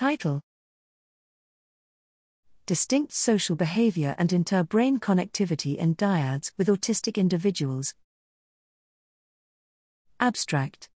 Title Distinct social behavior and Interbrain connectivity in dyads with autistic individuals. Abstract